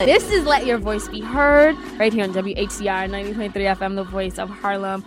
This is Let Your Voice Be Heard right here on WHCR 90.3 FM, the voice of Harlem.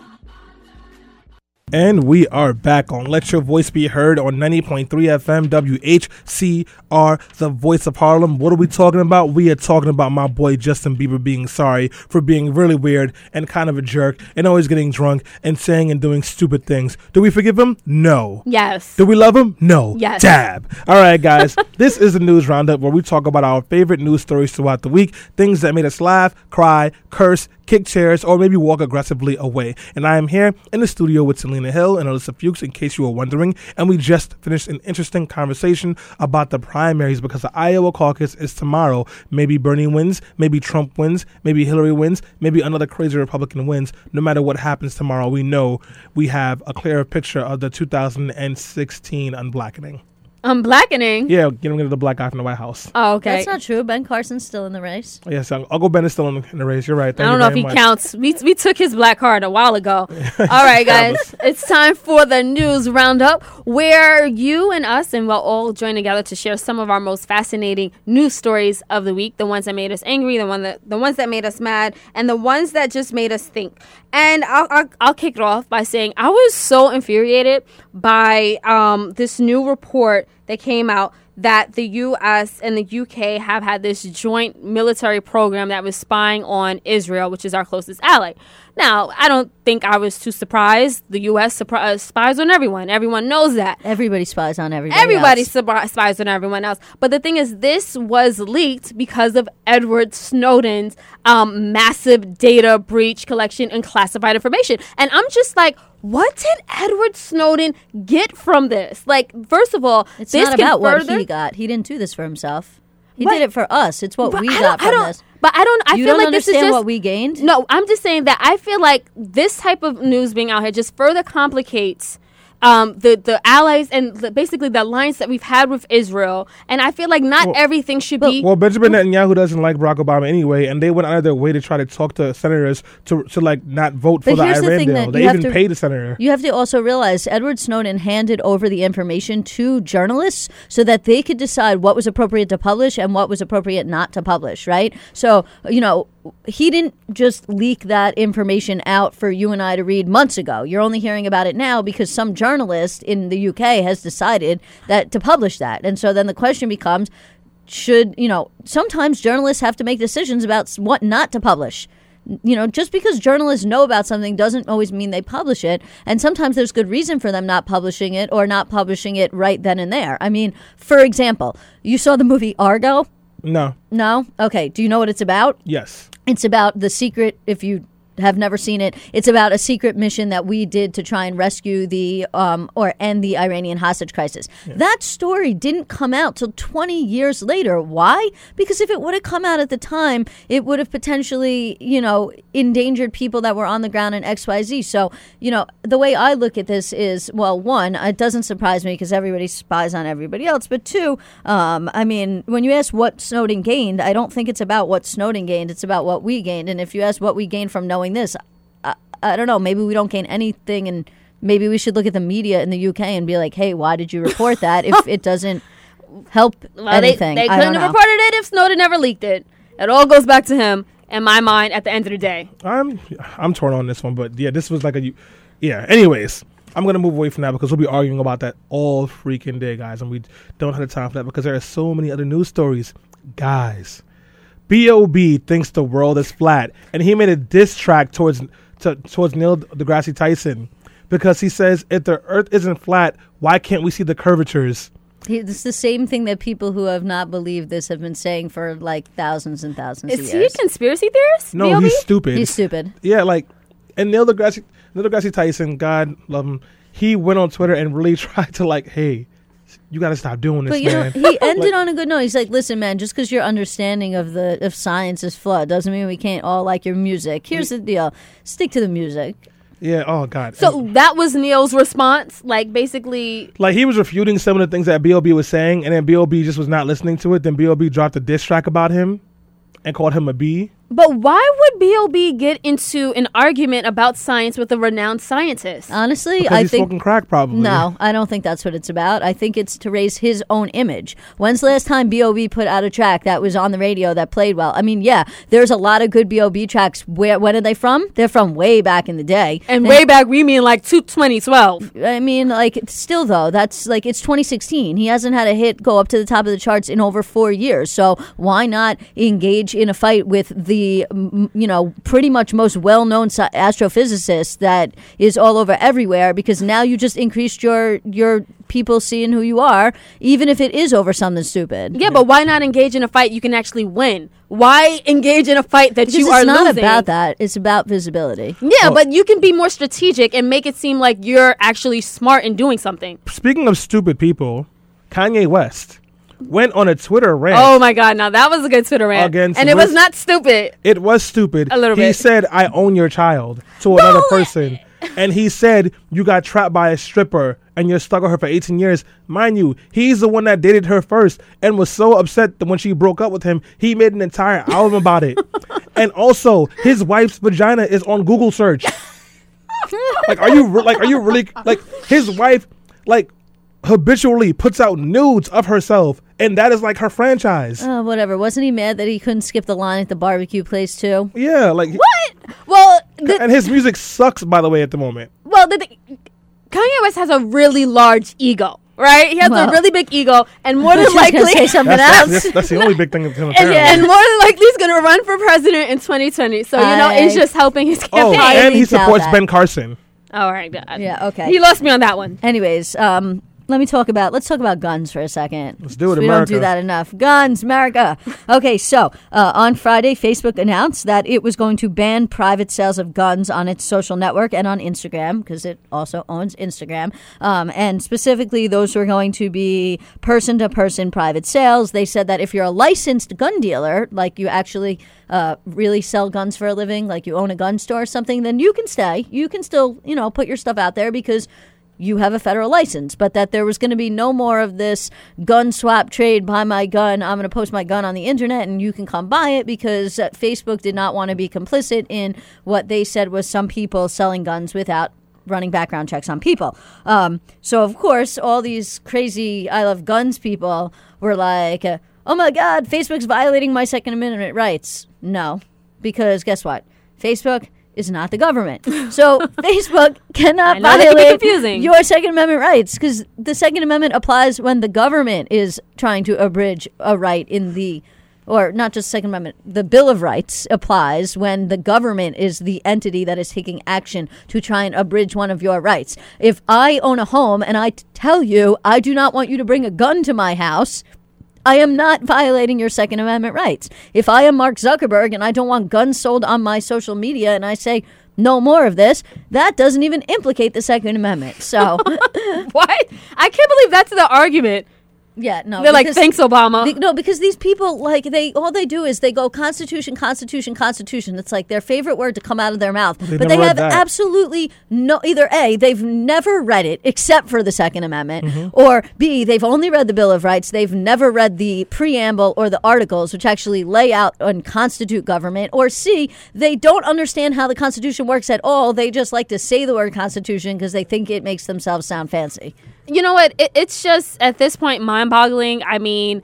And we are back on Let Your Voice Be Heard on 90.3 FM WHCR, the voice of Harlem. What are we talking about? We are talking about my boy Justin Bieber being sorry for being really weird and kind of a jerk and always getting drunk and saying and doing stupid things. Do we forgive him? No. Yes. Do we love him? No. Yes. Dab. All right, guys. this is the news roundup where we talk about our favorite news stories throughout the week, things that made us laugh, cry, curse, kick chairs, or maybe walk aggressively away. And I am here in the studio with Selena Hill and Alyssa Fuchs, in case you were wondering. And we just finished an interesting conversation about the primaries because the Iowa caucus is tomorrow. Maybe Bernie wins, maybe Trump wins, maybe Hillary wins, maybe another crazy Republican wins. No matter what happens tomorrow, we know we have a clearer picture of the 2016 unblackening. I'm blackening. Yeah, getting rid of the black guy from the White House. Oh, okay. That's not true. Ben Carson's still in the race. Yes, Uncle Ben is still in the, in the race. You're right. I don't you know if he much. counts. We, we took his black card a while ago. All right, guys. It's time for the news roundup where you and us and we'll all join together to share some of our most fascinating news stories of the week. The ones that made us angry, the one that the ones that made us mad, and the ones that just made us think. And I'll, I'll, I'll kick it off by saying I was so infuriated by um, this new report that came out that the US and the UK have had this joint military program that was spying on Israel, which is our closest ally. Now, I don't think I was too surprised. The US surpri- uh, spies on everyone. Everyone knows that. Everybody spies on everybody. Everybody else. sub- spies on everyone else. But the thing is, this was leaked because of Edward Snowden's um, massive data breach collection and classified information. And I'm just like, what did Edward Snowden get from this? Like, first of all, It's this not about what further- he got. He didn't do this for himself. He But- did it for us. It's what we got from this. But I don't. I you feel don't like this is just what we gained. no. I'm just saying that I feel like this type of news being out here just further complicates um, the the allies and the, basically the alliance that we've had with Israel. And I feel like not Well- everything should be. Well, Benjamin Netanyahu doesn't like Barack Obama anyway, and they went out of their way to try to talk to senators to to like not vote for the the Iran thing deal. that They you have even to- paid the senator. You have to also realize Edward Snowden handed over the information to journalists so that they could decide what was appropriate to publish and what was appropriate not to publish, right? So, you know, he didn't just leak that information out for you and I to read months ago. You're only hearing about it now because some journalist in the UK has decided that to publish that. And so then the question becomes should, you know, sometimes journalists have to make decisions about what not to publish you know, just because journalists know about something doesn't always mean they publish it. And sometimes there's good reason for them not publishing it or not publishing it right then and there. I mean, for example, you saw the movie Argo? No. No? Okay. Do you know what it's about? Yes. It's about the secret, if you have never seen it, it's about a secret mission that we did to try and rescue the um, or end the Iranian hostage crisis. That story didn't come out till 20 years later. Why? Because if it would have come out at the time, it would have potentially, you know, endangered people that were on the ground in XYZ. So, you know, the way I look at this is, well, one, it doesn't surprise me because everybody spies on everybody else. But two, um, I mean, when you ask what Snowden gained, I don't think it's about what Snowden gained. It's about what we gained. And if you ask what we gained from knowing this, I, I don't know. Maybe we don't gain anything, and maybe we should look at the media in the UK and be like, "Hey, why did you report that? if it doesn't help well, they, anything, they I couldn't don't have know. reported it if Snowden never leaked it. It all goes back to him. In my mind, at the end of the day, I'm I'm torn on this one, but yeah, this was like a yeah. Anyways, I'm gonna move away from that because we'll be arguing about that all freaking day, guys, and we don't have the time for that because there are so many other news stories, guys. Bob thinks the world is flat, and he made a diss track towards to, towards Neil deGrasse Tyson because he says if the Earth isn't flat, why can't we see the curvatures? It's the same thing that people who have not believed this have been saying for like thousands and thousands is of he a conspiracy theorist? No, B.O.B.? he's stupid. He's stupid. Yeah, like and Neil deGrasse Neil deGrasse Tyson, God love him, he went on Twitter and really tried to like, hey, you got to stop doing this, But you know, he ended on a good note. He's like, "Listen, man, just because your understanding of the of science is flawed doesn't mean we can't all like your music. Here's the deal: stick to the music." yeah, oh God. So And, that was Neil's response. Like basically, like he was refuting some of the things that B.O.B. was saying, and then B.O.B. just was not listening to it. Then B.O.B. dropped a diss track about him and called him a B. But why would B.O.B. get into an argument about science with a renowned scientist? Honestly, Because I he's think smoking crack, probably. No, I don't think that's what it's about. I think it's to raise his own image. When's the last time B.O.B. put out a track that was on the radio that played well? I mean, yeah, there's a lot of good B.O.B. tracks. Where when are they from? They're from way back in the day. and way back, we mean like 2012. I mean, like, still though, that's like it's 2016. He hasn't had a hit go up to the top of the charts in over four years. So why not engage in a fight with the, you know, pretty much most well-known astrophysicist that is all over everywhere? Because now you just increased your your people seeing who you are, even if it is over something stupid. Yeah, but why not engage in a fight you can actually win? Why engage in a fight that Because you it's are not losing? about that. It's about visibility. Yeah, but you can be more strategic and make it seem like you're actually smart in doing something. Speaking of stupid people, Kanye West went on a Twitter rant. Oh my god, now that was a good Twitter rant. Against and it was not stupid. It was stupid. A little he bit. said, "I own your child" to another person, and he said, "You got trapped by a stripper and you're stuck with her for 18 years." Mind you, he's the one that dated her first and was so upset that when she broke up with him, he made an entire album about it. and also, his wife's vagina is on Google search. like, are you re- like, are you really like his wife? Like, habitually puts out nudes of herself, and that is like her franchise. Uh, whatever. Wasn't he mad that he couldn't skip the line at the barbecue place too? yeah, like What? Well, the, and his music sucks by the way at the moment. well, the, the, Kanye West has a really large ego, right? He has Well- a really big ego, and more than likely, say something That's, else. that's, that's the only big thing of him. and, and more than likely, he's going to run for president in 2020. So you know, it's I- just helping his oh, campaign. highly and he supports. Ben Carson. All right, God. Yeah, okay. He lost me on that one. Anyways, um, let me talk about let's talk about guns for a second. Let's do it, America. we don't do that enough. Guns, America. Okay, so uh, on Friday, Facebook announced that it was going to ban private sales of guns on its social network and on Instagram because it also owns Instagram. Um, and specifically, those were going to be person-to-person private sales. They said that if you're a licensed gun dealer, like you actually uh, really sell guns for a living, like you own a gun store or something, then you can stay. You can still, you know, put your stuff out there because you have a federal license, but that there was going to be no more of this gun swap trade, buy my gun, I'm going to post my gun on the internet and you can come buy it because uh, Facebook did not want to be complicit in what they said was some people selling guns without running background checks on people. Um, so, of course, all these crazy I love guns people were like, oh my God, Facebook's violating my Second Amendment rights. No, because guess what? Facebook is not the government. So Facebook cannot that can violate your Second Amendment rights because the Second Amendment applies when the government is trying to abridge a right in the or not just Second Amendment, the Bill of Rights applies when the government is the entity that is taking action to try and abridge one of your rights. If I own a home and I t- tell you I do not want you to bring a gun to my house, I am not violating your Second Amendment rights. If I am Mark Zuckerberg and I don't want guns sold on my social media and I say no more of this, that doesn't even implicate the Second Amendment. So, What? I can't believe that's the argument. Yeah, no. They're like, thanks, Obama. Be- no, because these people like they all they do is they go Constitution, Constitution, Constitution. It's like their favorite word to come out of their mouth. But they have that. absolutely no either A, they've never read it except for the Second Amendment, Mm-hmm. or B, they've only read the Bill of Rights. They've never read the preamble or the articles which actually lay out and constitute government, or C, they don't understand how the Constitution works at all. They just like to say the word Constitution because they think it makes themselves sound fancy. You know what? It, it's just at this point mind boggling. I mean,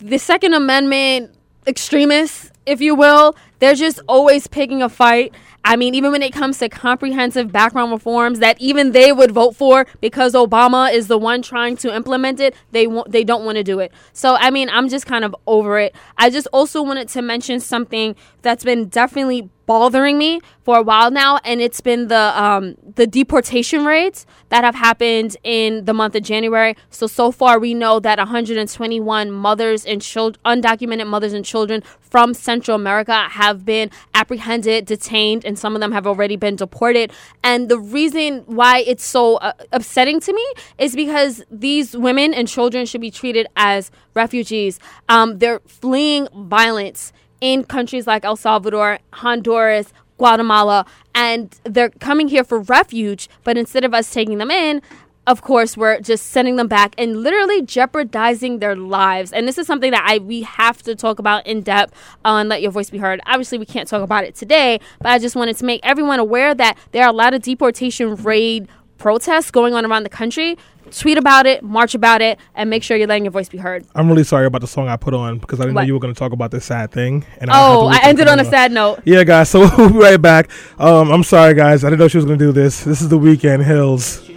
the Second Amendment extremists, if you will, they're just always picking a fight. I mean, even when it comes to comprehensive background reforms that even they would vote for because Obama is the one trying to implement it, they won't, they don't want to do it. So, I mean, I'm just kind of over it. I just also wanted to mention something that's been definitely bothering me for a while now, and it's been the um, the deportation rates that have happened in the month of January. So so far, we know that 121 mothers and children, undocumented mothers and children from Central America, have been apprehended, detained, and some of them have already been deported. And the reason why it's so uh, upsetting to me is because these women and children should be treated as refugees. Um, they're fleeing violence in countries like El Salvador, Honduras, Guatemala, and they're coming here for refuge. But instead of us taking them in, of course, we're just sending them back and literally jeopardizing their lives. And this is something that I we have to talk about in depth on Let Your Voice Be Heard. Obviously, we can't talk about it today, but I just wanted to make everyone aware that there are a lot of deportation raid protests going on around the country. Tweet about it, march about it, and make sure you're letting your voice be heard. I'm really sorry about the song I put on because I didn't What? know you were going to talk about this sad thing. And Oh, to I ended on a sad note. Yeah, guys. So we'll be right back. Um, I'm sorry, guys. I didn't know she was going to do this. This is the Weeknd, Hills.